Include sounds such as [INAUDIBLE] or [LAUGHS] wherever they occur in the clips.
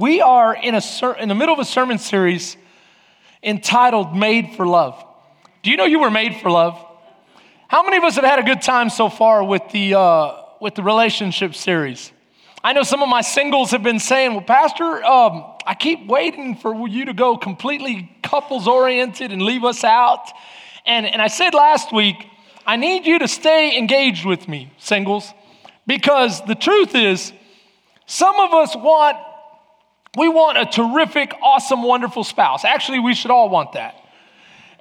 We are in, a ser- in the middle of a sermon series entitled Made for Love. Do you know you were made for love? How many of us have had a good time so far with the, uh, with the relationship series? I know some of my singles have been saying, Well, Pastor, um, I keep waiting for you to go completely couples oriented and leave us out. And, and I said last week, I need you to stay engaged with me, singles, because the truth is, some of us want we want a terrific, awesome, wonderful spouse. Actually, we should all want that.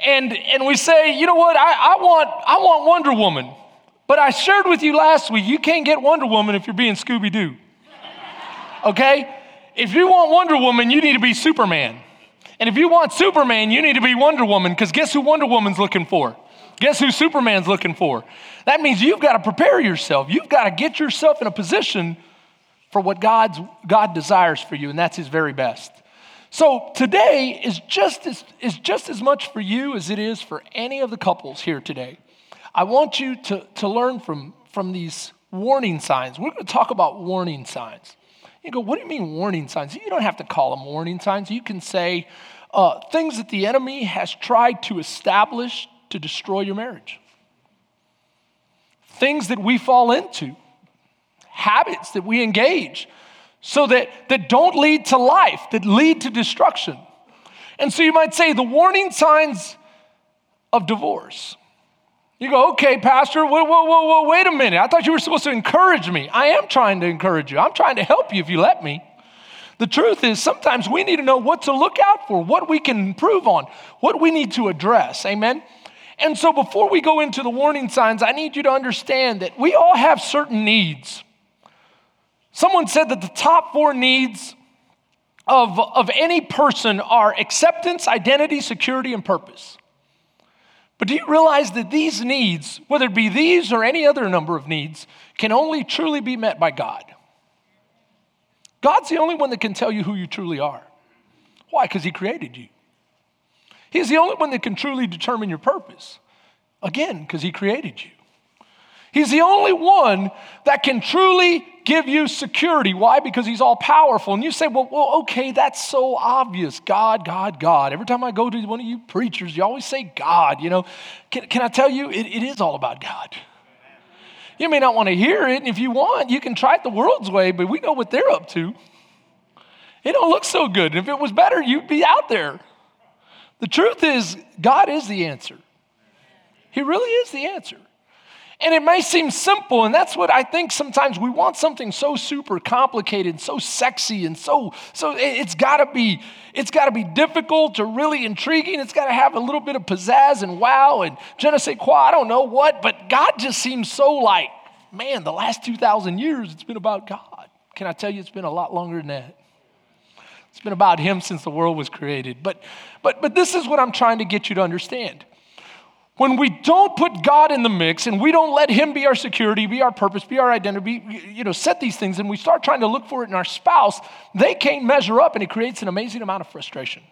And, and we say, you know what, I, I, want, I want Wonder Woman. But I shared with you last week, you can't get Wonder Woman if you're being Scooby Doo. Okay? If you want Wonder Woman, you need to be Superman. And if you want Superman, you need to be Wonder Woman, because guess who Wonder Woman's looking for? Guess who Superman's looking for? That means you've got to prepare yourself. You've got to get yourself in a position for what God's, God desires for you, and that's His very best. So today is just, as, is just as much for you as it is for any of the couples here today. I want you to, to learn from, from these warning signs. We're going to talk about warning signs. You go, what do you mean warning signs? You don't have to call them warning signs. You can say uh, things that the enemy has tried to establish to destroy your marriage, things that we fall into habits that we engage so that, that don't lead to life, that lead to destruction. And so you might say the warning signs of divorce. You go, okay, Pastor, whoa, whoa, whoa, whoa, wait a minute. I thought you were supposed to encourage me. I am trying to encourage you. I'm trying to help you if you let me. The truth is, sometimes we need to know what to look out for, what we can improve on, what we need to address. Amen? And so before we go into the warning signs, I need you to understand that we all have certain needs. Someone said that the top four needs of, of any person are acceptance, identity, security, and purpose. But do you realize that these needs, whether it be these or any other number of needs, can only truly be met by God? God's the only one that can tell you who you truly are. Why? Because He created you. He's the only one that can truly determine your purpose. Again, because He created you. He's the only one that can truly give you security. Why? Because he's all powerful. And you say, well, well, okay, that's so obvious. God, God, God. Every time I go to one of you preachers, you always say God. You know, can, can I tell you, it, it is all about God. You may not want to hear it, and if you want, you can try it the world's way, but we know what they're up to. It don't look so good. If it was better, you'd be out there. The truth is, God is the answer. He really is the answer. And it may seem simple, and that's what I think sometimes we want something so super complicated, so sexy, and so, so it's gotta be, it's gotta be difficult or really intriguing. It's gotta have a little bit of pizzazz and wow and je ne sais quoi, I don't know what, but God just seems so like, man, the last 2,000 years it's been about God. Can I tell you it's been a lot longer than that? It's been about Him since the world was created. But, but, but this is what I'm trying to get you to understand. When we don't put God in the mix and we don't let Him be our security, be our purpose, be our identity, you know, set these things, and we start trying to look for it in our spouse, they can't measure up and it creates an amazing amount of frustration.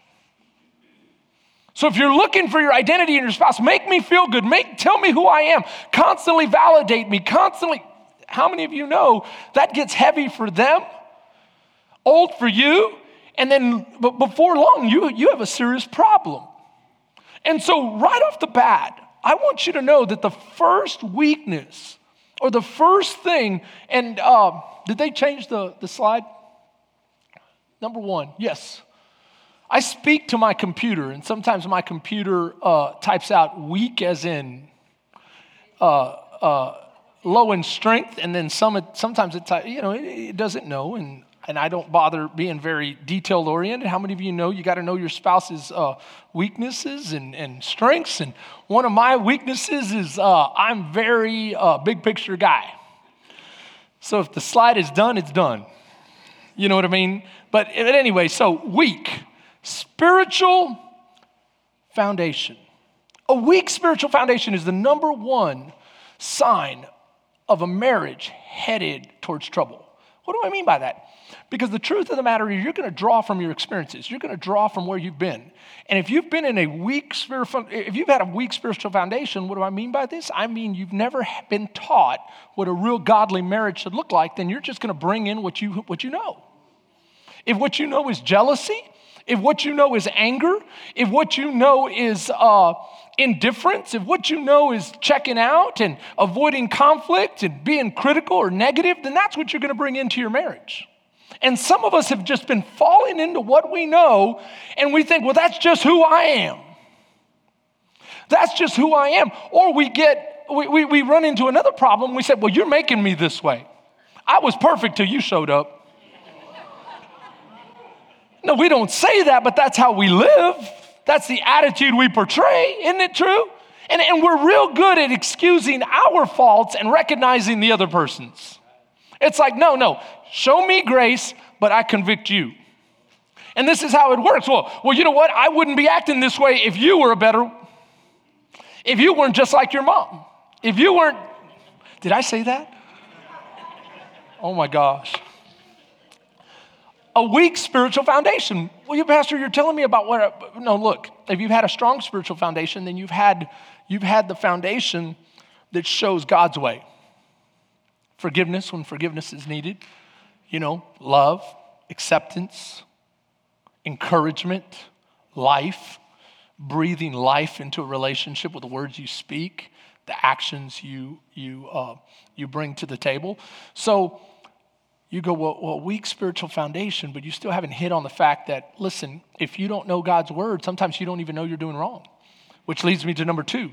So if you're looking for your identity in your spouse, make me feel good, make tell me who I am, constantly validate me, constantly. How many of you know that gets heavy for them, old for you, and then before long you, you have a serious problem. And so, right off the bat, I want you to know that the first weakness or the first thing, and uh, did they change the, the slide? Number one, yes. I speak to my computer, and sometimes my computer uh, types out weak as in uh, uh low in strength, and then some, sometimes it, you know, it, it doesn't know, and and I don't bother being very detail oriented. How many of you know you got to know your spouse's uh, weaknesses and, and strengths? And one of my weaknesses is uh, I'm very uh, big picture guy. So if the slide is done, it's done. You know what I mean? But, but anyway, so weak, spiritual foundation. A weak spiritual foundation is the number one sign of a marriage headed towards trouble. What do I mean by that? Because the truth of the matter is, you're going to draw from your experiences. You're going to draw from where you've been. And if you've been in a weak spiritual, if you've had a weak spiritual foundation, what do I mean by this? I mean you've never been taught what a real godly marriage should look like. Then you're just going to bring in what you what you know. if what you know is jealousy, if what you know is anger, if what you know is uh, indifference, if what you know is checking out and avoiding conflict and being critical or negative, then that's what you're going to bring into your marriage. And some of us have just been falling into what we know, and we think, well, that's just who I am. That's just who I am. Or we get, we, we, we run into another problem. We say, well, you're making me this way. I was perfect till you showed up. no, we don't say that, but that's how we live. That's the attitude we portray, isn't it true? And, and we're real good at excusing our faults and recognizing the other person's. It's like, no, no, show me grace, but I convict you. And this is how it works. Well, well, you know what? I wouldn't be acting this way if you were a better, if you weren't just like your mom. If you weren't, did I say that? Oh my gosh a weak spiritual foundation. Well, you pastor, you're telling me about what? No, look. If you've had a strong spiritual foundation, then you've had you've had the foundation that shows God's way. Forgiveness when forgiveness is needed. You know, love, acceptance, encouragement, life, breathing life into a relationship with the words you speak, the actions you you uh, you bring to the table. So you go, well, well, weak spiritual foundation, but you still haven't hit on the fact that, listen, if you don't know God's word, sometimes you don't even know you're doing wrong. Which leads me to number two.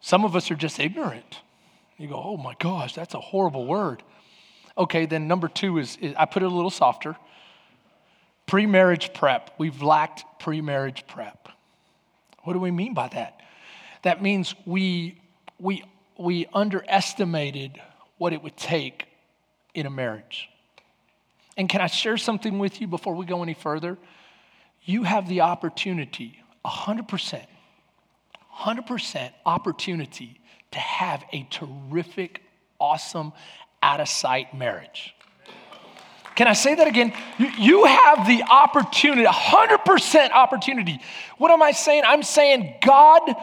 Some of us are just ignorant. You go, oh my gosh, that's a horrible word. Okay, then number two is, is I put it a little softer. Pre marriage prep. We've lacked pre marriage prep. What do we mean by that? That means we, we, we underestimated what it would take in a marriage. And can I share something with you before we go any further? You have the opportunity, 100%, 100% opportunity to have a terrific, awesome, out of sight marriage. Can I say that again? You, have the opportunity, 100% opportunity. What am I saying? I'm saying God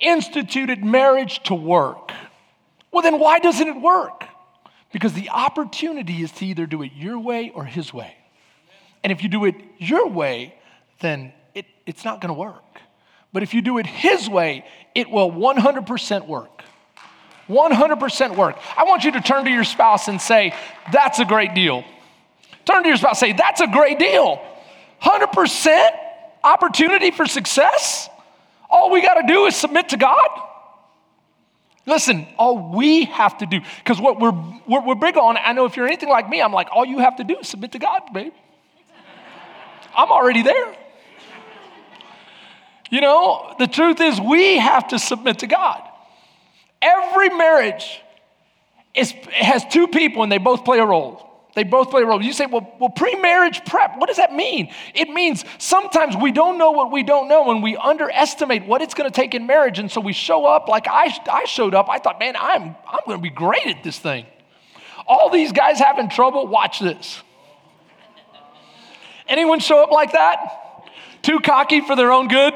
instituted marriage to work. Well, then why doesn't it work? Because the opportunity is to either do it your way or his way. And if you do it your way, then it, it's not going to work. But if you do it his way, it will 100% work. 100% work. I want you to turn to your spouse and say, That's a great deal. Turn to your spouse say, That's a great deal. 100% opportunity for success. All we got to do is submit to God. Listen, all we have to do, because what we're, we're, we're, big on, I know if you're anything like me, I'm like, all you have to do is submit to God, babe. I'm already there. You know, the truth is, we have to submit to God. Every marriage is, has two people and they both play a role. They both play a role. You say, well, well pre marriage prep, what does that mean? It means sometimes we don't know what we don't know and we underestimate what it's going to take in marriage. And so we show up like I, I showed up. I thought, man, I'm, I'm going to be great at this thing. All these guys having trouble, watch this. Anyone show up like that? Too cocky for their own good?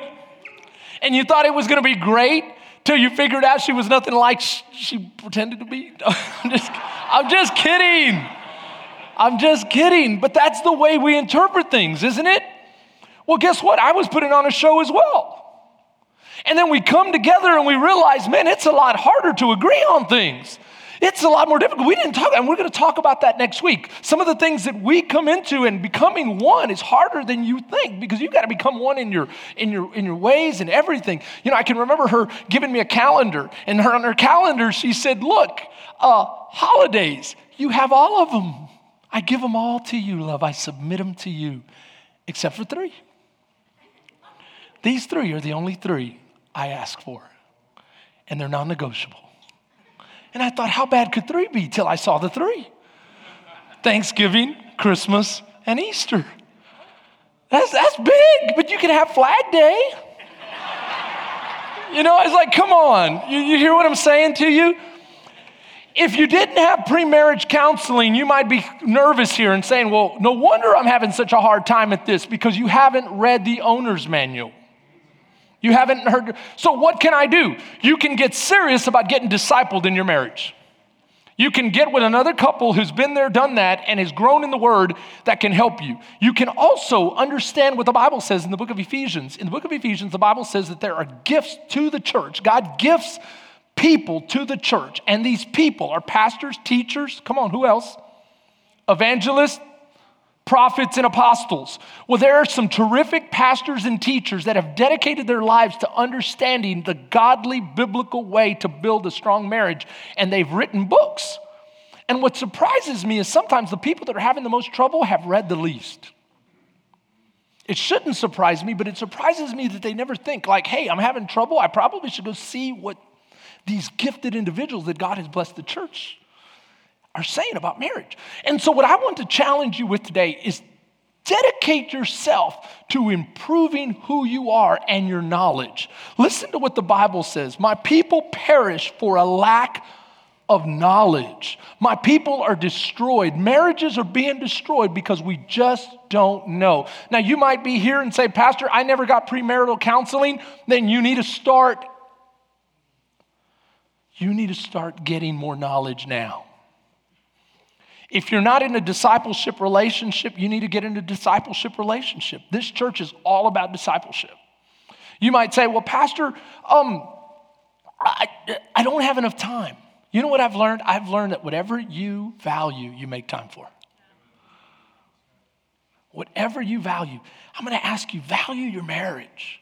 And you thought it was going to be great till you figured out she was nothing like she pretended to be? [LAUGHS] I'm just, I'm just kidding. I'm just kidding, but that's the way we interpret things, isn't it? Well, guess what? I was putting on a show as well. And then we come together and we realize, man, it's a lot harder to agree on things. It's a lot more difficult. We didn't talk, and we're going to talk about that next week. Some of the things that we come into and becoming one is harder than you think because you've got to become one in your in your in your ways and everything. You know, I can remember her giving me a calendar, and her on her calendar she said, "Look, uh, holidays, you have all of them." I give them all to you, love. I submit them to you, except for three. These three are the only three I ask for, and they're non negotiable. And I thought, how bad could three be till I saw the three Thanksgiving, Christmas, and Easter. That's, that's big, but you can have Flag Day. You know, it's like, come on. You, you hear what I'm saying to you? If you didn't have pre-marriage counseling, you might be nervous here and saying, well, no wonder I'm having such a hard time at this because you haven't read the owner's manual. You haven't heard. So, what can I do? You can get serious about getting discipled in your marriage. You can get with another couple who's been there, done that, and has grown in the word that can help you. You can also understand what the Bible says in the book of Ephesians. In the book of Ephesians, the Bible says that there are gifts to the church. God gifts people to the church, and these people are pastors, teachers, come on, who else? Evangelists, prophets, and apostles. Well, there are some terrific pastors and teachers that have dedicated their lives to understanding the godly biblical way to build a strong marriage, and they've written books. And what surprises me is sometimes the people that are having the most trouble have read the least. It shouldn't surprise me, but it surprises me that they never think, like, hey, I'm having trouble. I probably should go see what these gifted individuals that God has blessed the church are saying about marriage. And so, what I want to challenge you with today is dedicate yourself to improving who you are and your knowledge. Listen to what the Bible says My people perish for a lack of knowledge. My people are destroyed. Marriages are being destroyed because we just don't know. Now, you might be here and say, Pastor, I never got premarital counseling. Then you need to start. You need to start getting more knowledge now. If you're not in a discipleship relationship, you need to get in a discipleship relationship. This church is all about discipleship. You might say, Well, Pastor, um, I, I don't have enough time. You know what I've learned? I've learned that whatever you value, you make time for. Whatever you value, I'm going to ask you, value your marriage.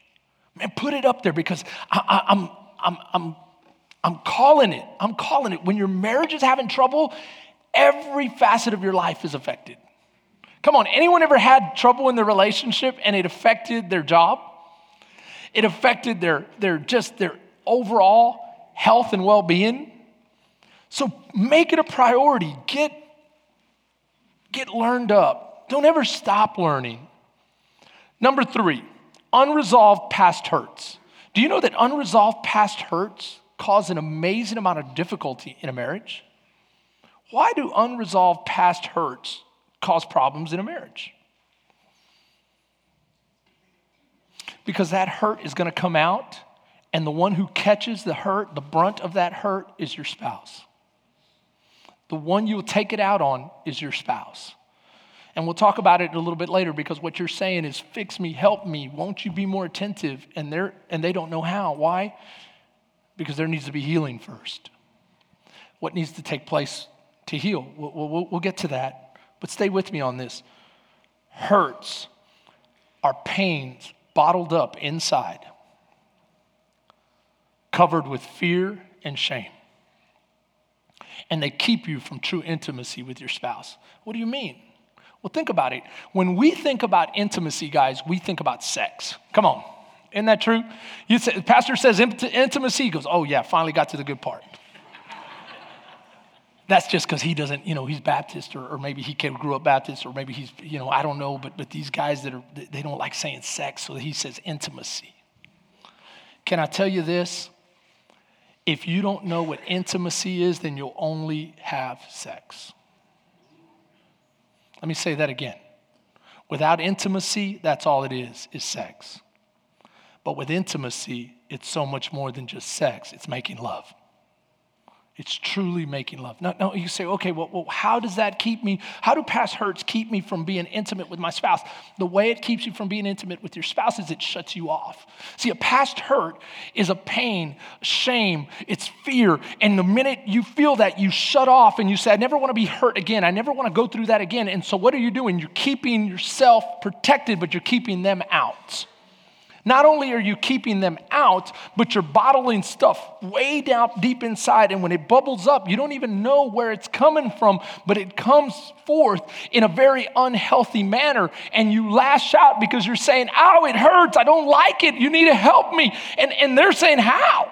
Man, put it up there because I, I, I'm, I'm, I'm, I'm calling it. I'm calling it. When your marriage is having trouble, every facet of your life is affected. Come on, anyone ever had trouble in their relationship and it affected their job? It affected their, their just their overall health and well-being. So make it a priority. Get, get learned up. Don't ever stop learning. Number three, unresolved past hurts. Do you know that unresolved past hurts cause an amazing amount of difficulty in a marriage? Why do unresolved past hurts cause problems in a marriage? Because that hurt is going to come out, and the one who catches the hurt, the brunt of that hurt, is your spouse. The one you'll take it out on is your spouse. And we'll talk about it a little bit later because what you're saying is fix me, help me, won't you be more attentive? And, they're, and they don't know how. Why? Because there needs to be healing first. What needs to take place to heal. We'll, we'll, we'll get to that. But stay with me on this. Hurts are pains bottled up inside, covered with fear and shame. And they keep you from true intimacy with your spouse. What do you mean? Well, think about it. When we think about intimacy, guys, we think about sex. Come on. Isn't that true? You say, pastor says intimacy, he goes, oh, yeah, finally got to the good part that's just because he doesn't, you know, he's Baptist or, or maybe he grew up Baptist or maybe he's, you know, I don't know, but, but these guys that are, they don't like saying sex, so he says intimacy. Can I tell you this? If you don't know what intimacy is, then you'll only have sex. Let me say that again. Without intimacy, that's all it is, is sex. But with intimacy, it's so much more than just sex, it's making love. It's truly making love. Now, now you say, okay, well, well, how does that keep me? How do past hurts keep me from being intimate with my spouse? The way it keeps you from being intimate with your spouse is it shuts you off. See, a past hurt is a pain, shame, it's fear. And the minute you feel that, you shut off and you say, I never want to be hurt again. I never want to go through that again. And so, what are you doing? You're keeping yourself protected, but you're keeping them out. Not only are you keeping them out, but you're bottling stuff way down deep inside. And when it bubbles up, you don't even know where it's coming from, but it comes forth in a very unhealthy manner. And you lash out because you're saying, Ow, it hurts. I don't like it. You need to help me. And, and they're saying, How?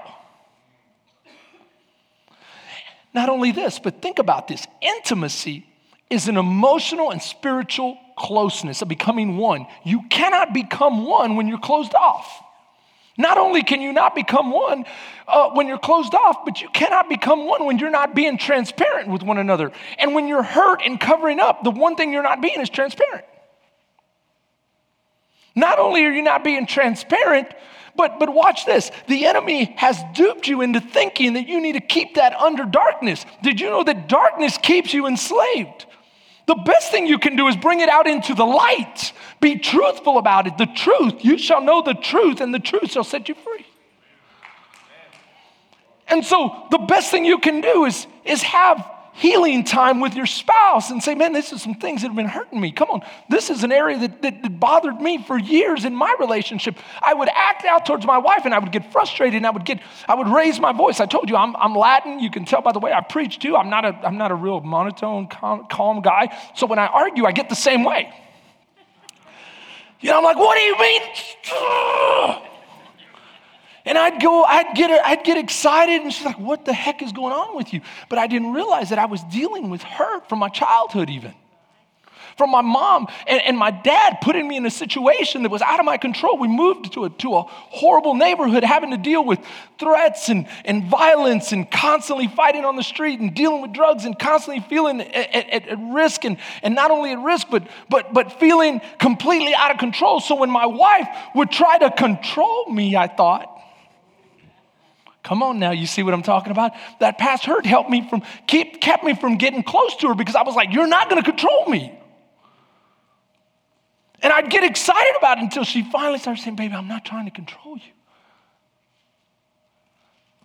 Not only this, but think about this intimacy is an emotional and spiritual closeness, of becoming one. You cannot become one when you're closed off. Not only can you not become one uh, when you're closed off, but you cannot become one when you're not being transparent with one another. And when you're hurt and covering up, the one thing you're not being is transparent. Not only are you not being transparent, But, but watch this. The enemy has duped you into thinking that you need to keep that under darkness. Did you know that darkness keeps you enslaved? The best thing you can do is bring it out into the light. Be truthful about it. The truth. You shall know the truth, and the truth shall set you free. And so the best thing you can do is, is have healing time with your spouse and say, man, this is some things that have been hurting me. Come on, this is an area that, that, that, bothered me for years in my relationship. I would act out towards my wife and I would get frustrated and I would get, I would raise my voice. I told you I'm, I'm Latin. You can tell by the way I preach too. I'm not a, I'm not a real monotone, calm, calm guy. So when I argue, I get the same way. You know, I'm like, what do you mean? And I'd go, I'd get, I'd get excited, and she's like, What the heck is going on with you? But I didn't realize that I was dealing with hurt from my childhood, even. From my mom and, and my dad putting me in a situation that was out of my control. We moved to a, to a horrible neighborhood, having to deal with threats and, and violence and constantly fighting on the street and dealing with drugs and constantly feeling at, at, at risk and, and not only at risk, but, but, but feeling completely out of control. So when my wife would try to control me, I thought, Come on now, you see what I'm talking about? That past hurt helped me from, keep, kept me from getting close to her because I was like, you're not gonna control me. And I'd get excited about it until she finally started saying, baby, I'm not trying to control you.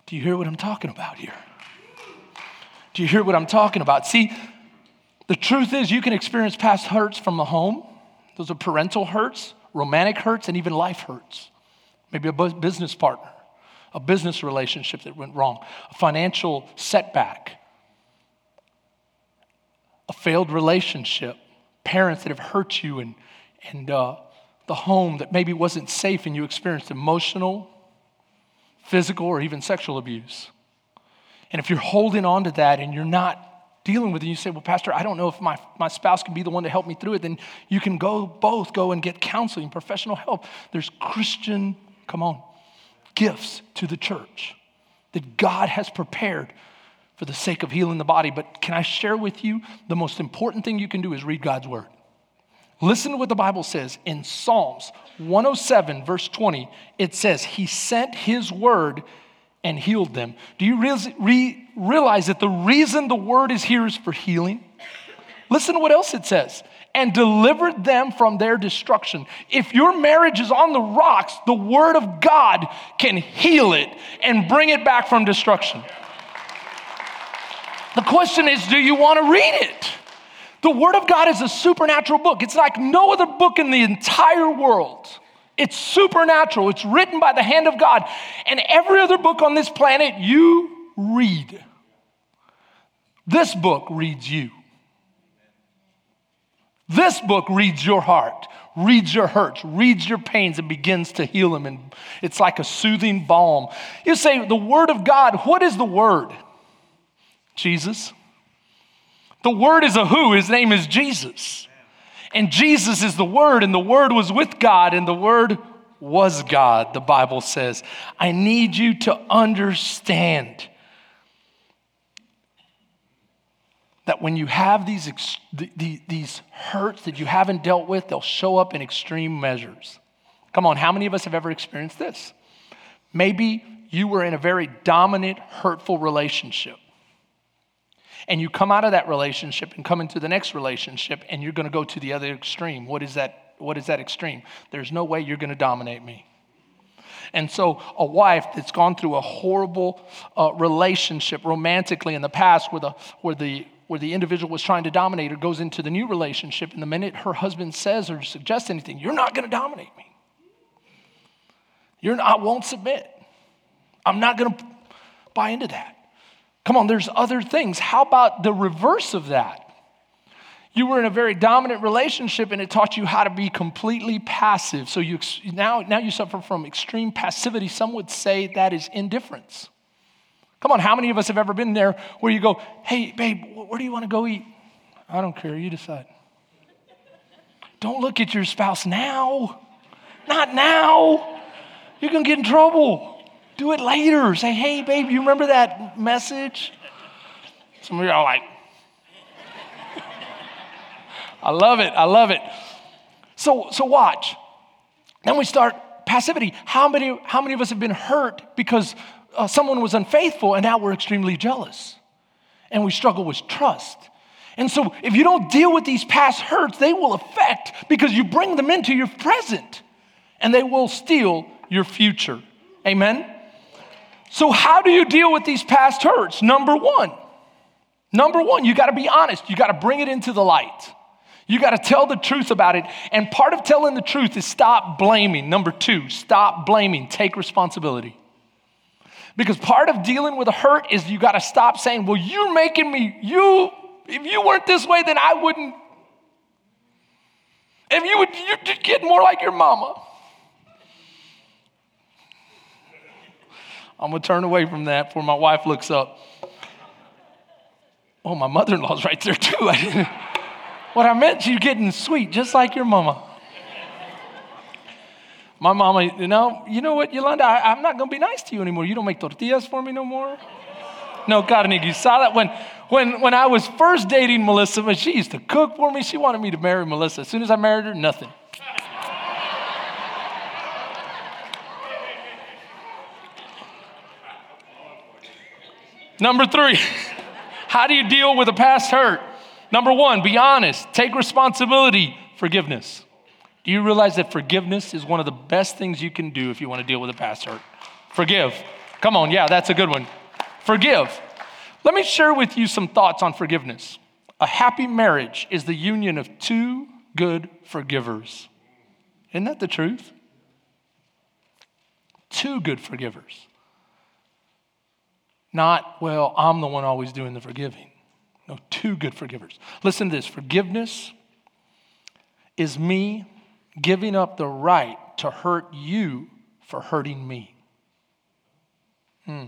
Do you hear what I'm talking about here? Do you hear what I'm talking about? See, the truth is, you can experience past hurts from the home. Those are parental hurts, romantic hurts, and even life hurts. Maybe a business partner a business relationship that went wrong, a financial setback, a failed relationship, parents that have hurt you, and, and uh, the home that maybe wasn't safe and you experienced emotional, physical, or even sexual abuse. And if you're holding on to that and you're not dealing with it, you say, Well, Pastor, I don't know if my, my spouse can be the one to help me through it, then you can go both go and get counseling, professional help. There's Christian, come on, gifts to the church that God has prepared for the sake of healing the body. But can I share with you the most important thing you can do is read God's word. Listen to what the Bible says in Psalms 107, verse 20. It says, He sent His word and healed them. Do you re- re- realize that the reason the word is here is for healing? Listen to what else it says and delivered them from their destruction. If your marriage is on the rocks, the Word of God can heal it and bring it back from destruction. The question is do you want to read it? The Word of God is a supernatural book. It's like no other book in the entire world. It's supernatural, it's written by the hand of God. And every other book on this planet you read. This book reads you. This book reads your heart, reads your hurts, reads your pains, and begins to heal them. And it's like a soothing balm. You say, the Word of God, what is the Word? Jesus. The Word is a who, His name is Jesus. And Jesus is the Word, and the Word was with God, and the Word was God, the Bible says. I need you to understand that when you have these, these hurts that you haven't dealt with, they'll show up in extreme measures. Come on, how many of us have ever experienced this? Maybe you were in a very dominant, hurtful relationship. And you come out of that relationship and come into the next relationship, and you're going to go to the other extreme. What is that? What is that extreme? There's no way you're going to dominate me. And so, a wife that's gone through a horrible uh, relationship romantically in the past, where the, where the where the individual was trying to dominate her goes into the new relationship, and the minute her husband says or suggests anything, you're not going to dominate me. You're not, I won't submit. I'm not going to buy into that. Come on, there's other things. How about the reverse of that? You were in a very dominant relationship and it taught you how to be completely passive. So you now, now you suffer from extreme passivity. Some would say that is indifference. Come on, how many of us have ever been there where you go, hey, babe, where do you want to go eat? I don't care, you decide. Don't look at your spouse now. Not now. You're going to get in trouble. Do it later. Say, hey, babe, you remember that message? Some of you are like, [LAUGHS] I love it. I love it. So, so watch. Then we start passivity. How many, how many of us have been hurt because uh, someone was unfaithful and now we're extremely jealous and we struggle with trust? And so, if you don't deal with these past hurts, they will affect because you bring them into your present and they will steal your future. Amen? So, how do you deal with these past hurts? Number one, number one, you got to be honest. You got to bring it into the light. You got to tell the truth about it. And part of telling the truth is stop blaming. Number two, stop blaming, take responsibility. Because part of dealing with a hurt is you got to stop saying, well, you're making me, you, if you weren't this way, then I wouldn't. If you would, you'd get more like your mama. I'm going to turn away from that before my wife looks up. Oh, my mother in law's right there too. [LAUGHS] What I meant, you're getting sweet, just like your mama. My mama, you know, you know what, Yolanda, I, am not gonna be nice to you anymore. You don't make tortillas for me no more. No, saw that when, when, when I was first dating Melissa, when she used to cook for me, she wanted me to marry Melissa. As soon as I married her, nothing. Number three, [LAUGHS] how do you deal with a past hurt? Number one, be honest, take responsibility, forgiveness. Do you realize that forgiveness is one of the best things you can do if you want to deal with a past hurt? Forgive. Come on, yeah, that's a good one. Forgive. Let me share with you some thoughts on forgiveness. A happy marriage is the union of two good forgivers. Isn't that the truth? Two good forgivers. Not, well, I'm the one always doing the forgiving. No, two good forgivers. Listen to this forgiveness is me giving up the right to hurt you for hurting me. Hmm.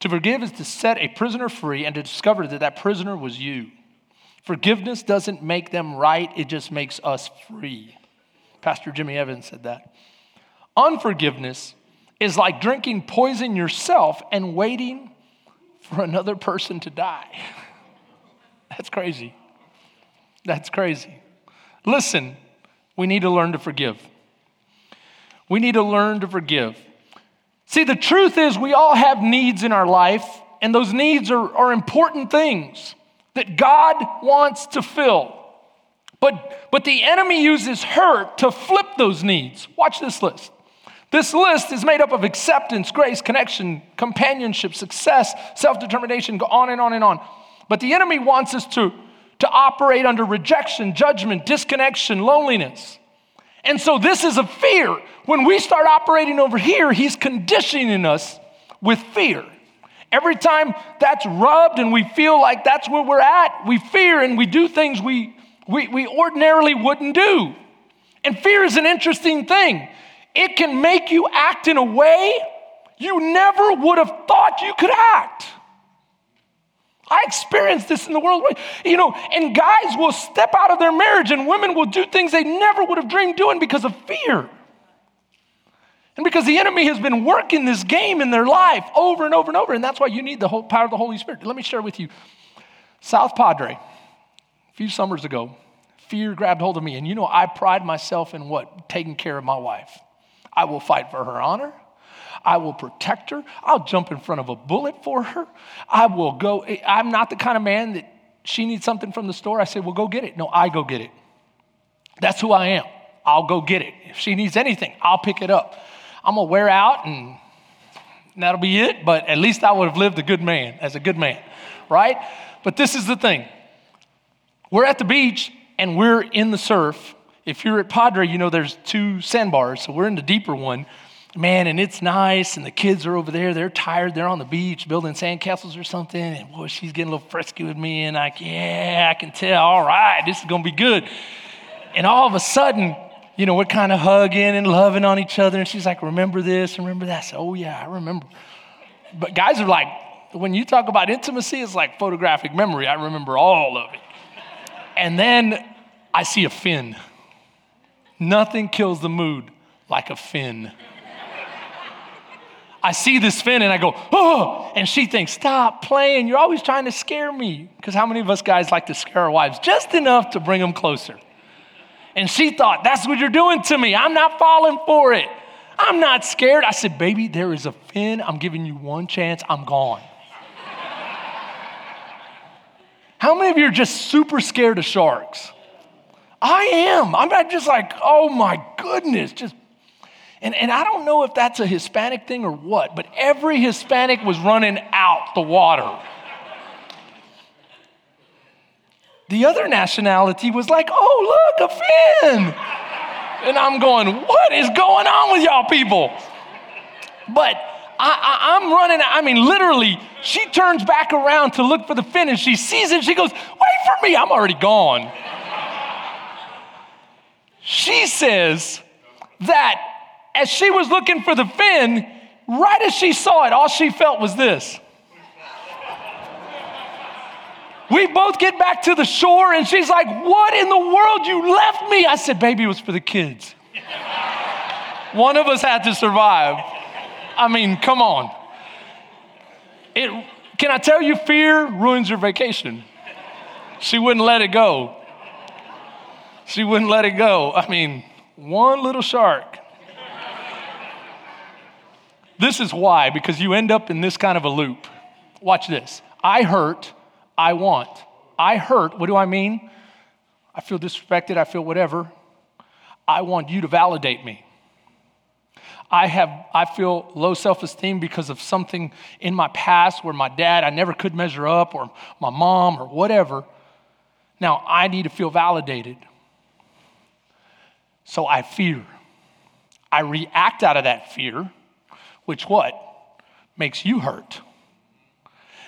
To forgive is to set a prisoner free and to discover that that prisoner was you. Forgiveness doesn't make them right, it just makes us free. Pastor Jimmy Evans said that. Unforgiveness is like drinking poison yourself and waiting for another person to die. [LAUGHS] That's crazy. That's crazy. Listen, we need to learn to forgive. We need to learn to forgive. See, the truth is, we all have needs in our life, and those needs are, are important things that God wants to fill. But, but the enemy uses hurt to flip those needs. Watch this list this list is made up of acceptance, grace, connection, companionship, success, self determination, go on and on and on. But the enemy wants us to, to operate under rejection, judgment, disconnection, loneliness. And so this is a fear. When we start operating over here, he's conditioning us with fear. Every time that's rubbed and we feel like that's where we're at, we fear and we do things we, we, we ordinarily wouldn't do. And fear is an interesting thing it can make you act in a way you never would have thought you could act. I experienced this in the world. You know, and guys will step out of their marriage and women will do things they never would have dreamed doing because of fear. And because the enemy has been working this game in their life over and over and over. And that's why you need the whole power of the Holy Spirit. Let me share with you South Padre, a few summers ago, fear grabbed hold of me. And you know, I pride myself in what? Taking care of my wife. I will fight for her honor. I will protect her. I'll jump in front of a bullet for her. I will go. I'm not the kind of man that she needs something from the store. I say, well, go get it. No, I go get it. That's who I am. I'll go get it. If she needs anything, I'll pick it up. I'm going to wear out and that'll be it, but at least I would have lived a good man, as a good man, right? But this is the thing. We're at the beach and we're in the surf if you're at Padre, you know there's two sandbars, so we're in the deeper one. Man, and it's nice, and the kids are over there. They're tired. They're on the beach building sandcastles or something. And boy, she's getting a little frisky with me. And like, yeah, I can tell. All right, this is to be good. And all of a sudden, you know, we're kind of hugging and loving on each other. And she's like, remember this, remember that. I said, oh, yeah, I remember. But guys are like, when you talk about intimacy, it's like photographic memory. I remember all of it. And then I see a fin. Nothing kills the mood like a fin. I see this fin and I go, oh, and she thinks, stop playing. You're always trying to scare me. Because how many of us guys like to scare our wives just enough to bring them closer? And she thought, That's what you're doing to me. I'm not falling for it. I'm not scared. I said, Baby, there is a fin. I'm giving you one chance. I'm gone. How many of you are just super scared of sharks? I am. I'm just like, oh my goodness, just and, and I don't know if that's a Hispanic thing or what, but every Hispanic was running out the water. The other nationality was like, oh, look, a fin. And I'm going, what is going on with y'all people? But I, am running, I mean, literally, she turns back around to look for the fin and she sees it. She goes, wait for me, I'm already gone. She says that as she was looking for the fin, right as she saw it, all she felt was this. We both get back to the shore, and she's like, What in the world? You left me. I said, Baby, it was for the kids. One of us had to survive. I mean, come on. It, can I tell you, fear ruins your vacation? She wouldn't let it go. She wouldn't let it go. I mean, one little shark this is why, because you end up in this kind of a loop. Watch this. I hurt, I want. I hurt, what do I mean? I feel disrespected, I feel whatever. I want you to validate me. I have I feel low self-esteem because of something in my past where my dad I never could measure up or my mom or whatever. Now I need to feel validated. So I fear. I react out of that fear which what? Makes you hurt.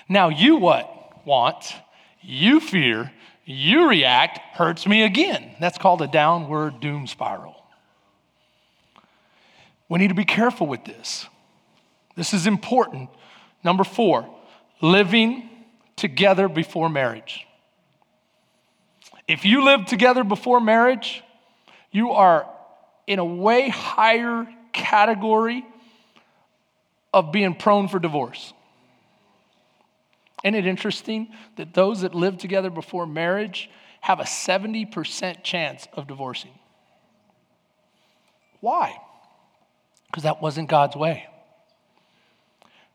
Now you what? Want, you fear, you react, hurts me again. That's called a downward doom spiral. We need to be careful with this. This is important. Number four, living together before marriage. If you live together before marriage, you are in a way higher category of being prone for divorce. Isn't it interesting that those that live together before marriage have a 70% chance of divorcing? Why? Because that wasn't God's way.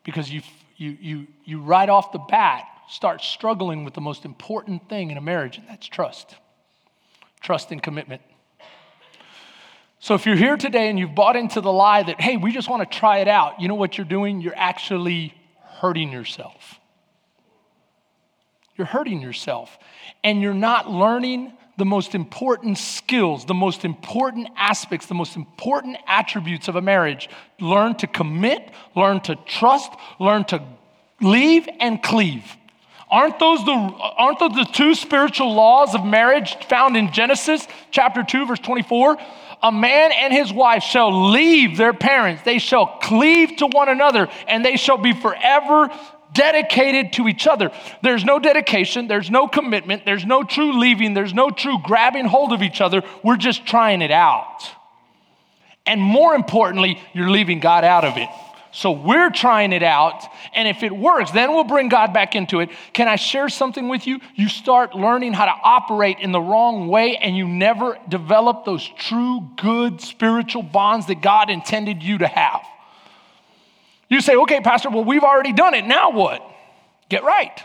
Because you, you, you, you right off the bat start struggling with the most important thing in a marriage, and that's trust. Trust and commitment. So if you're here today and you've bought into the lie that, hey, we just want to try it out, you know what you're doing? You're actually hurting yourself. You're hurting yourself. And you're not learning the most important skills, the most important aspects, the most important attributes of a marriage. Learn to commit, learn to trust, learn to leave and cleave. Aren't those the, aren't those the two spiritual laws of marriage found in Genesis chapter 2, verse 24? A man and his wife shall leave their parents, they shall cleave to one another, and they shall be forever dedicated to each other. There's no dedication, there's no commitment, there's no true leaving, there's no true grabbing hold of each other. We're just trying it out. And more importantly, you're leaving God out of it. So we're trying it out. And if it works, then we'll bring God back into it. Can I share something with you? You start learning how to operate in the wrong way, and you never develop those true, good spiritual bonds that God intended you to have. You say, okay, Pastor, well, we've already done it. Now what? Get right.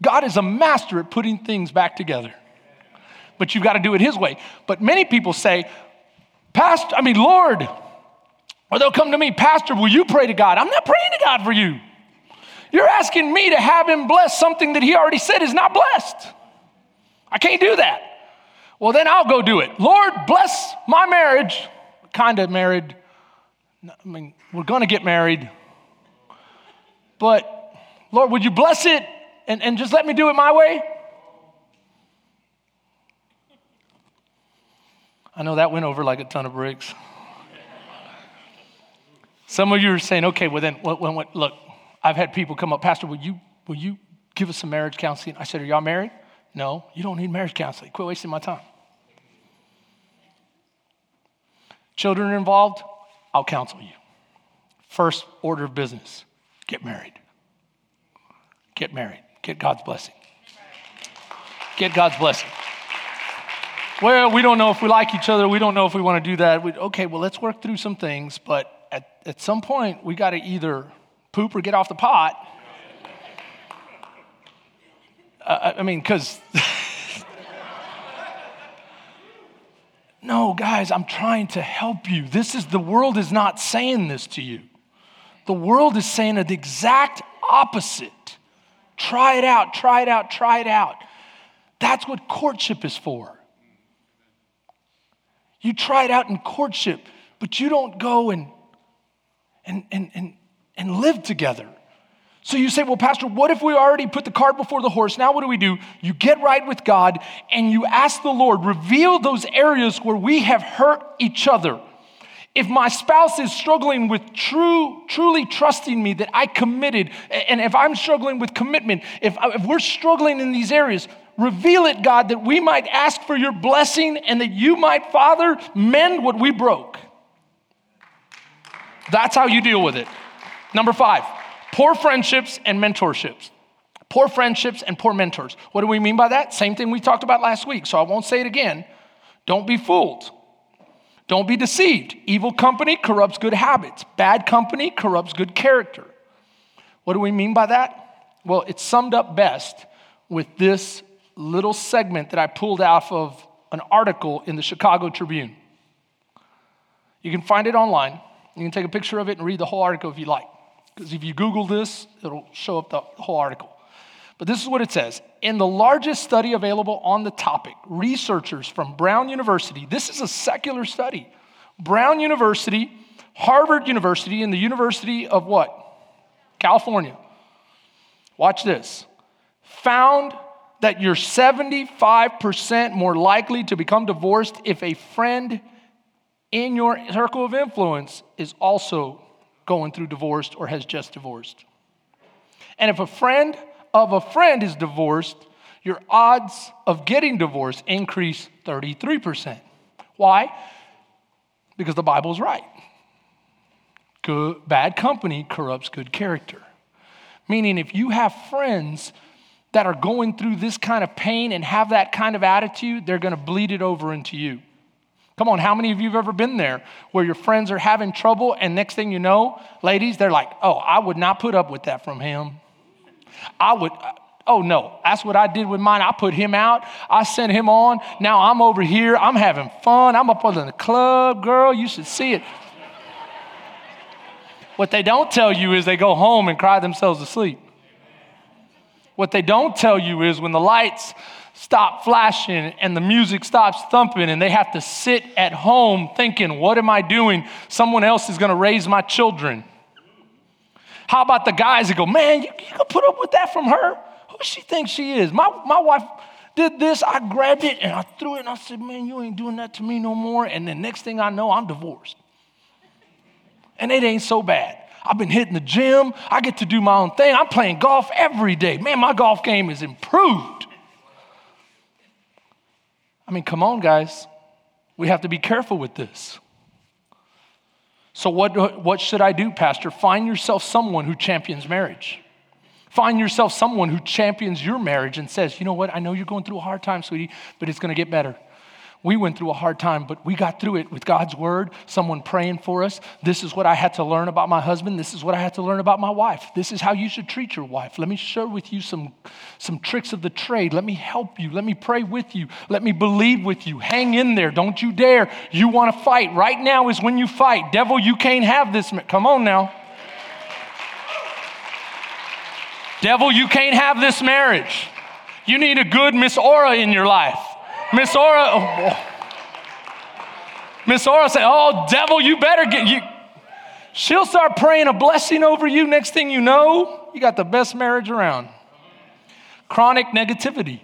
God is a master at putting things back together. But you've got to do it His way. But many people say, Pastor, I mean, Lord, or they'll come to me, Pastor, will you pray to God? I'm not praying to God for you. You're asking me to have him bless something that he already said is not blessed. I can't do that. Well, then I'll go do it. Lord, bless my marriage. Kind of married. I mean, we're going to get married. But Lord, would you bless it and, and just let me do it my way? I know that went over like a ton of bricks. Some of you are saying, okay, well then, well, well, look, I've had people come up, Pastor, will you, will you give us some marriage counseling? I said, are y'all married? No, you don't need marriage counseling. Quit wasting my time. Children are involved, I'll counsel you. First order of business get married. Get married. Get God's blessing. Get God's blessing. well, we don't know if we like each other. We don't know if we want to do that. We, okay, well, let's work through some things. But at, at some point, we got to either poop or get off the pot. [LAUGHS] Uh, I mean, because. [LAUGHS] no, guys, I'm trying to help you. This is the world is not saying this to you. The world is saying the exact opposite. Try it out, try it out, try it out. That's what courtship is for. You try it out in courtship, but you don't go and, and, and, and, and live together. So you say, well, Pastor, what if we already put the cart before the horse? Now what do we do? You get right with God and you ask the Lord, reveal those areas where we have hurt each other. If my spouse is struggling with true, truly trusting me that I committed, and if I'm struggling with commitment, if, uh, if we're struggling in these areas, reveal it, God, that we might ask for your blessing and that you might, Father, mend what we broke. That's how you deal with it. Number five, poor friendships and mentorships. Poor friendships and poor mentors. What do we mean by that? Same thing we talked about last week, so I won't say it again. Don't be fooled. Don't be deceived. Evil company corrupts good habits, bad company corrupts good character. What do we mean by that? Well, it's summed up best with this little segment that I pulled off of an article in the Chicago Tribune. You can find it online. You can take a picture of it and read the whole article if you like. Because if you Google this, it'll show up the whole article. But this is what it says. In the largest study available on the topic, researchers from Brown University, this is a secular study, Brown University, Harvard University, and the University of what? California. Watch this. Found that you're 75% more likely to become divorced if a friend in your circle of influence is also going through divorced or has just divorced. And if a friend of a friend is divorced, your odds of getting divorced increase 33%. Why? Because the Bible's right. Good, bad company corrupts good character. Meaning, if you have friends that are going through this kind of pain and have that kind of attitude, they're going to bleed it over into you. Come on, how many of you have ever been there where your friends are having trouble, and next thing you know, ladies, they're like, oh, I would not put up with that from him. I would, uh, oh no, that's what I did with mine. I put him out, I sent him on. Now I'm over here, I'm having fun. I'm up in the club, girl, you should see it. What they don't tell you is they go home and cry themselves to sleep. What they don't tell you is when the lights stop flashing and the music stops thumping and they have to sit at home thinking, What am I doing? Someone else is going to raise my children. How about the guys that go, man, you, you can put up with that from her? Who she thinks she is? My, my wife did this, I grabbed it and I threw it and I said, man, you ain't doing that to me no more. And the next thing I know, I'm divorced. And it ain't so bad. I've been hitting the gym. I get to do my own thing. I'm playing golf every day. Man, my golf game is improved. I mean, come on, guys. We have to be careful with this. So, what, what should I do, Pastor? Find yourself someone who champions marriage. Find yourself someone who champions your marriage and says, you know what, I know you're going through a hard time, sweetie, but it's going to get better. We went through a hard time, but we got through it with God's word, someone praying for us. This is what I had to learn about my husband. This is what I had to learn about my wife. This is how you should treat your wife. Let me share with you some, some tricks of the trade. Let me help you. Let me pray with you. Let me believe with you. Hang in there. Don't you dare. You want to fight. Right now is when you fight. Devil, you can't have this. Come on now. Devil, you can't have this marriage. You need a good Miss Aura in your life. Miss Aura, oh, oh, Miss Aura said, Oh, devil, you better get you. She'll start praying a blessing over you. Next thing you know, you got the best marriage around. Chronic negativity.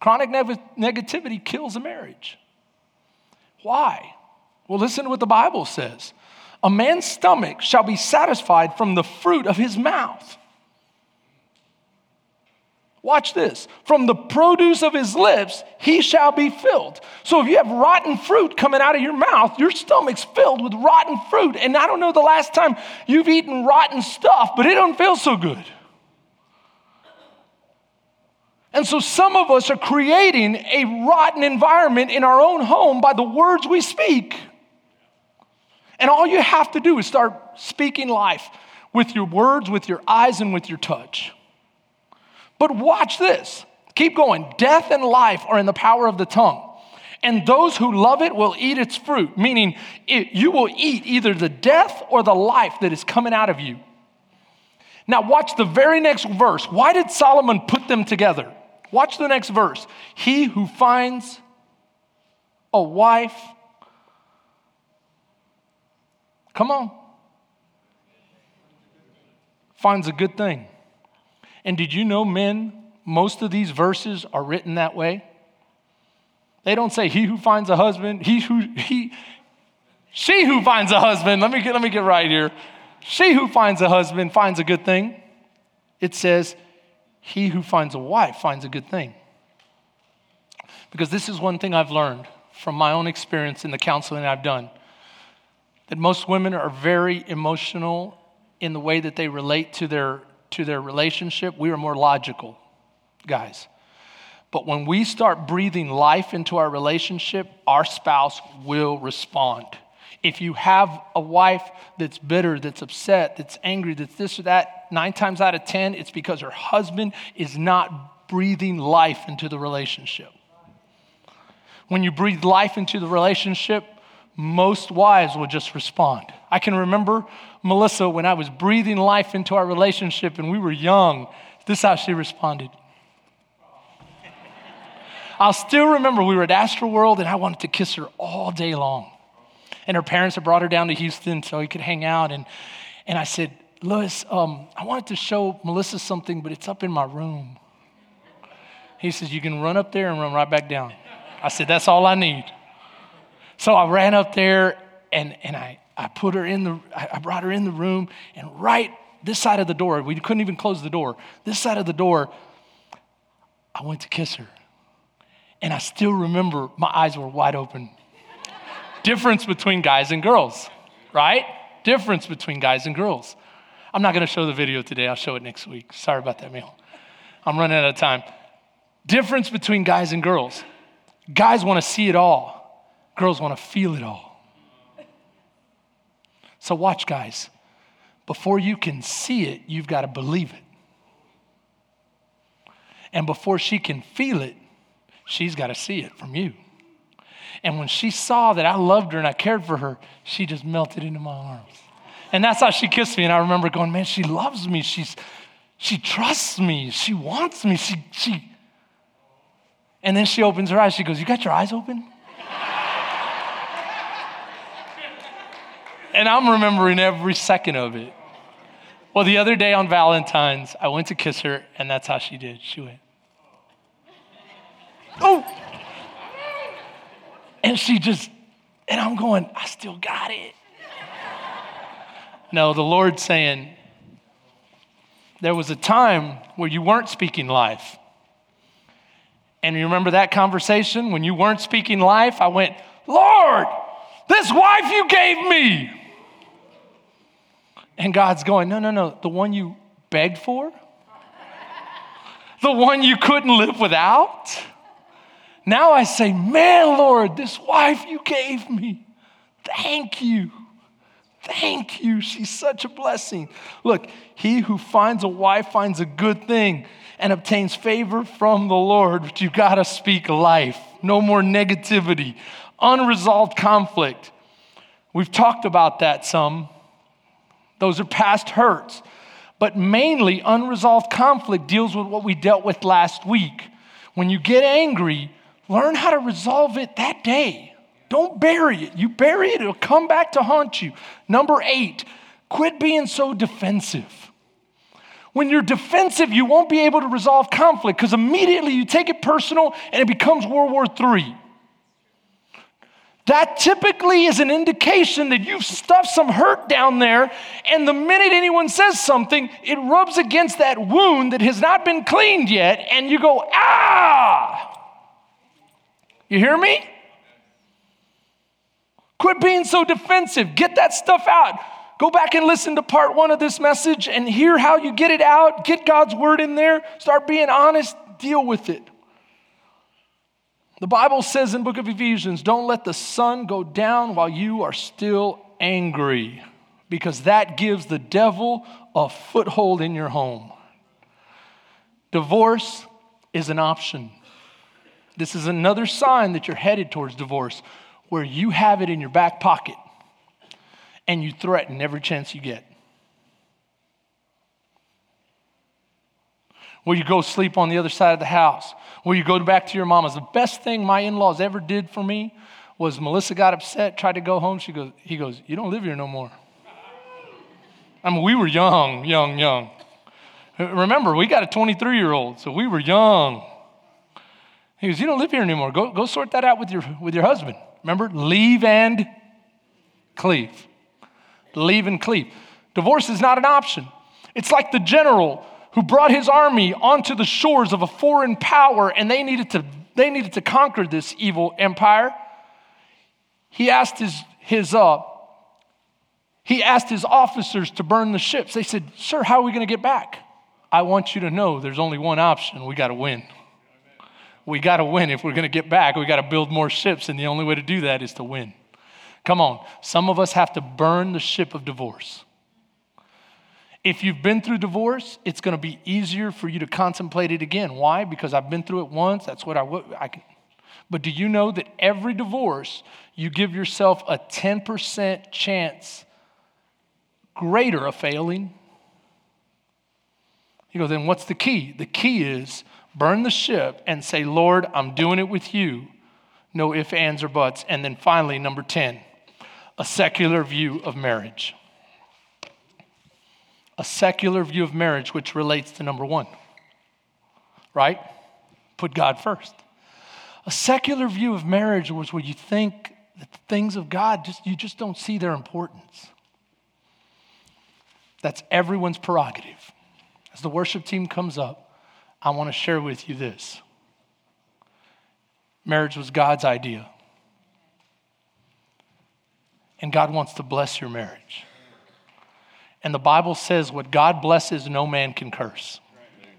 Chronic ne- negativity kills a marriage. Why? Well, listen to what the Bible says. A man's stomach shall be satisfied from the fruit of his mouth. Watch this. From the produce of his lips, he shall be filled. So if you have rotten fruit coming out of your mouth, your stomach's filled with rotten fruit. And I don't know the last time you've eaten rotten stuff, but it don't feel so good. And so some of us are creating a rotten environment in our own home by the words we speak. And all you have to do is start speaking life with your words, with your eyes, and with your touch. But watch this. Keep going. Death and life are in the power of the tongue. And those who love it will eat its fruit, meaning it, you will eat either the death or the life that is coming out of you. Now, watch the very next verse. Why did Solomon put them together? Watch the next verse. He who finds a wife, come on, finds a good thing. And did you know, men, most of these verses are written that way? They don't say he who finds a husband, he who he she who finds a husband. Let me get, let me get right here. She who finds a husband finds a good thing. It says he who finds a wife finds a good thing. Because this is one thing I've learned from my own experience in the counseling I've done that most women are very emotional in the way that they relate to their to their relationship. We are more logical guys. But when we start breathing life into our relationship, our spouse will respond. If you have a wife that's bitter, that's upset, that's angry, that's this or that, nine times out of 10, it's because her husband is not breathing life into the relationship. When you breathe life into the relationship, most wives will just respond. I can remember Melissa when I was breathing life into our relationship and we were young. This is how she responded. I'll still remember we were at Astroworld and I wanted to kiss her all day long. And her parents had brought her down to Houston so we could hang out. And, and I said, Lewis, um, I wanted to show Melissa something, but it's up in my room. He says, You can run up there and run right back down. I said, That's all I need. So I ran up there and, and I, I put her in the, I brought her in the room, and right this side of the door, we couldn't even close the door. This side of the door, I went to kiss her. And I still remember my eyes were wide open. Difference between guys and girls, right? Difference between guys and girls. I'm not gonna show the video today, I'll show it next week. Sorry about that, meal. I'm running out of time. Difference between guys and girls. Guys wanna see it all, girls wanna feel it all. So, watch, guys. Before you can see it, you've got to believe it. And before she can feel it, she's got to see it from you. And when she saw that I loved her and I cared for her, she just melted into my arms. And that's how she kissed me. And I remember going, man, she loves me. She's, she trusts me. She wants me. She, she. And then she opens her eyes. She goes, You got your eyes open? And I'm remembering every second of it. Well, the other day on Valentine's, I went to kiss her, and that's how she did. She went, oh. And she just, and I'm going, I still got it. No, the Lord's saying, there was a time where you weren't speaking life. And you remember that conversation when you weren't speaking life? I went, Lord, this wife you gave me. And God's going, no, no, no, the one you begged for, the one you couldn't live without. Now I say, man, Lord, this wife you gave me, thank you. Thank you. She's such a blessing. Look, he who finds a wife finds a good thing and obtains favor from the Lord. But you've got to speak life. No more negativity, unresolved conflict. We've talked about that some. Those are past hurts. But mainly, unresolved conflict deals with what we dealt with last week. When you get angry, Learn how to resolve it that day. Don't bury it. You bury it, it'll come back to haunt you. Number eight, quit being so defensive. When you're defensive, you won't be able to resolve conflict because immediately you take it personal and it becomes World War III. That typically is an indication that you've stuffed some hurt down there, and the minute anyone says something, it rubs against that wound that has not been cleaned yet, and you go, ah! You hear me? Quit being so defensive. Get that stuff out. Go back and listen to part one of this message and hear how you get it out. Get God's word in there. Start being honest. deal with it. The Bible says in book of Ephesians, don't let the sun go down while you are still angry because that gives the devil a foothold in your home. Divorce is an option. This is another sign that you're headed towards divorce where you have it in your back pocket and you threaten every chance you get. Where you go sleep on the other side of the house, Will you go back to your mama's. The best thing my in laws ever did for me was Melissa got upset, tried to go home. She goes, he goes, You don't live here no more. I mean, we were young, young, young. Remember, we got a 23 year old, so we were young. He goes, You don't live here anymore. Go, go sort that out with your, with your husband. Remember, leave and cleave. Leave and cleave. Divorce is not an option. It's like the general who brought his army onto the shores of a foreign power and they needed to, they needed to conquer this evil empire. He asked his, his, uh, he asked his officers to burn the ships. They said, Sir, how are we going to get back? I want you to know there's only one option. We got to win. We got to win. If we're going to get back, we got to build more ships. And the only way to do that is to win. Come on. Some of us have to burn the ship of divorce. If you've been through divorce, it's going to be easier for you to contemplate it again. Why? Because I've been through it once. That's what I, would. I can. But do you know that every divorce, you give yourself a 10% chance greater of failing? You go, then what's the key? The key is burn the ship and say, Lord, I'm doing it with you. No ifs, ands, or buts. And then finally, number 10, a secular view of marriage. A secular view of marriage, which relates to number one, right? Put God first. A secular view of marriage was where you think that the things of God, just, you just don't see their importance. That's everyone's prerogative. As the worship team comes up, I want to share with you this. Marriage was God's idea. And God wants to bless your marriage. And the Bible says, what God blesses, no man can curse.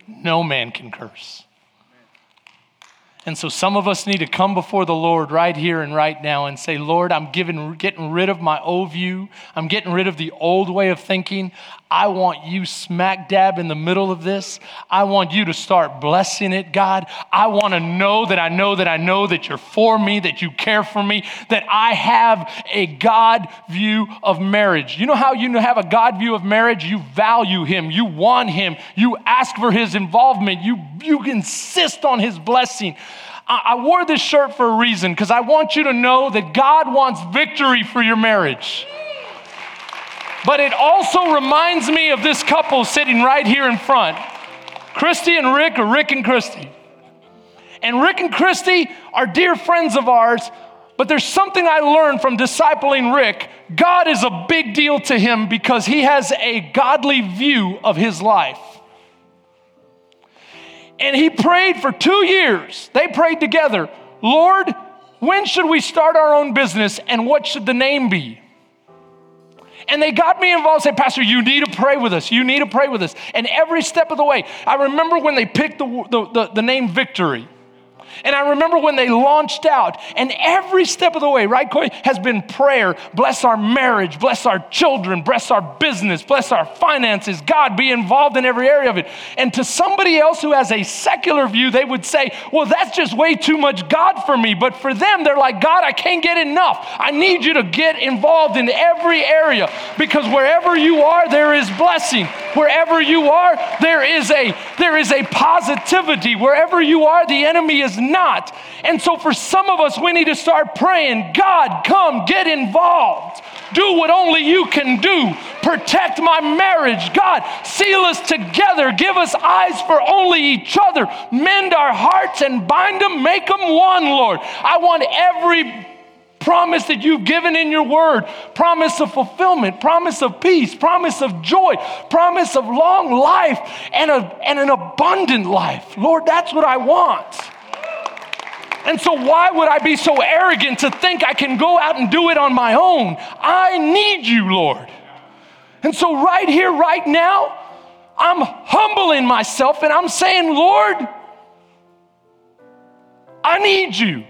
No man can curse. And so some of us need to come before the Lord right here and right now and say, Lord, I'm giving, getting rid of my old view. I'm getting rid of the old way of thinking. I want you smack dab in the middle of this. I want you to start blessing it, God. I want to know that I know that I know that you're for me, that you care for me, that I have a God view of marriage. You know how you have a God view of marriage? You value Him, you want Him, you ask for His involvement, you, you insist on His blessing. I wore this shirt for a reason because I want you to know that God wants victory for your marriage. But it also reminds me of this couple sitting right here in front Christy and Rick, or Rick and Christy. And Rick and Christy are dear friends of ours, but there's something I learned from discipling Rick. God is a big deal to him because he has a godly view of his life. And he prayed for two years. They prayed together Lord, when should we start our own business and what should the name be? And they got me involved, said, Pastor, you need to pray with us. You need to pray with us. And every step of the way, I remember when they picked the, the, the, the name Victory. And I remember when they launched out, and every step of the way, right, Corey, has been prayer. Bless our marriage, bless our children, bless our business, bless our finances. God, be involved in every area of it. And to somebody else who has a secular view, they would say, well, that's just way too much God for me. But for them, they're like, God, I can't get enough. I need you to get involved in every area because wherever you are, there is blessing. Wherever you are, there is a there is a positivity. Wherever you are, the enemy is not. And so, for some of us, we need to start praying God, come get involved. Do what only you can do. Protect my marriage. God, seal us together. Give us eyes for only each other. Mend our hearts and bind them. Make them one, Lord. I want every promise that you've given in your word, promise of fulfillment, promise of peace, promise of joy, promise of long life and, a, and an abundant life. Lord, that's what I want. And so, why would I be so arrogant to think I can go out and do it on my own? I need you, Lord. And so, right here, right now, I'm humbling myself and I'm saying, Lord, I need you.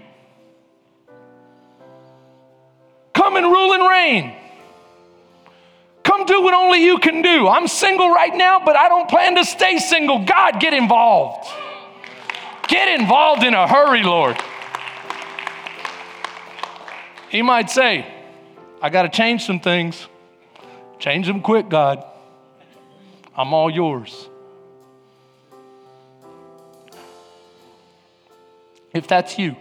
Come and rule and reign. Come do what only you can do. I'm single right now, but I don't plan to stay single. God, get involved. Get involved in a hurry, Lord. He might say, I got to change some things. Change them quick, God. I'm all yours. If that's you,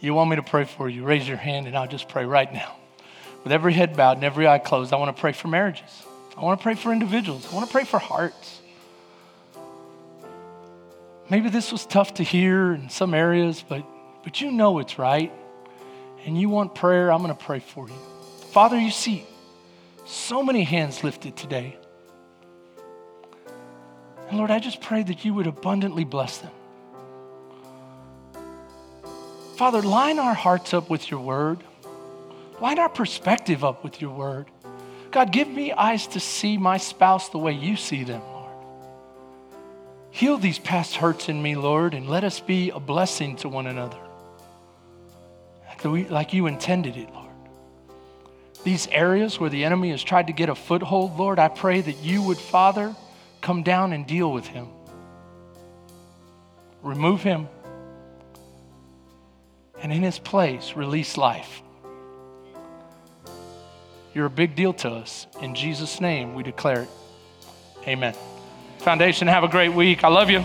you want me to pray for you, raise your hand and I'll just pray right now. With every head bowed and every eye closed, I want to pray for marriages. I want to pray for individuals. I want to pray for hearts. Maybe this was tough to hear in some areas, but, but you know it's right. And you want prayer, I'm going to pray for you. Father, you see so many hands lifted today. And Lord, I just pray that you would abundantly bless them. Father, line our hearts up with your word. Line our perspective up with your word. God, give me eyes to see my spouse the way you see them. Heal these past hurts in me, Lord, and let us be a blessing to one another like you intended it, Lord. These areas where the enemy has tried to get a foothold, Lord, I pray that you would, Father, come down and deal with him. Remove him and in his place, release life. You're a big deal to us. In Jesus' name, we declare it. Amen. Foundation, have a great week. I love you.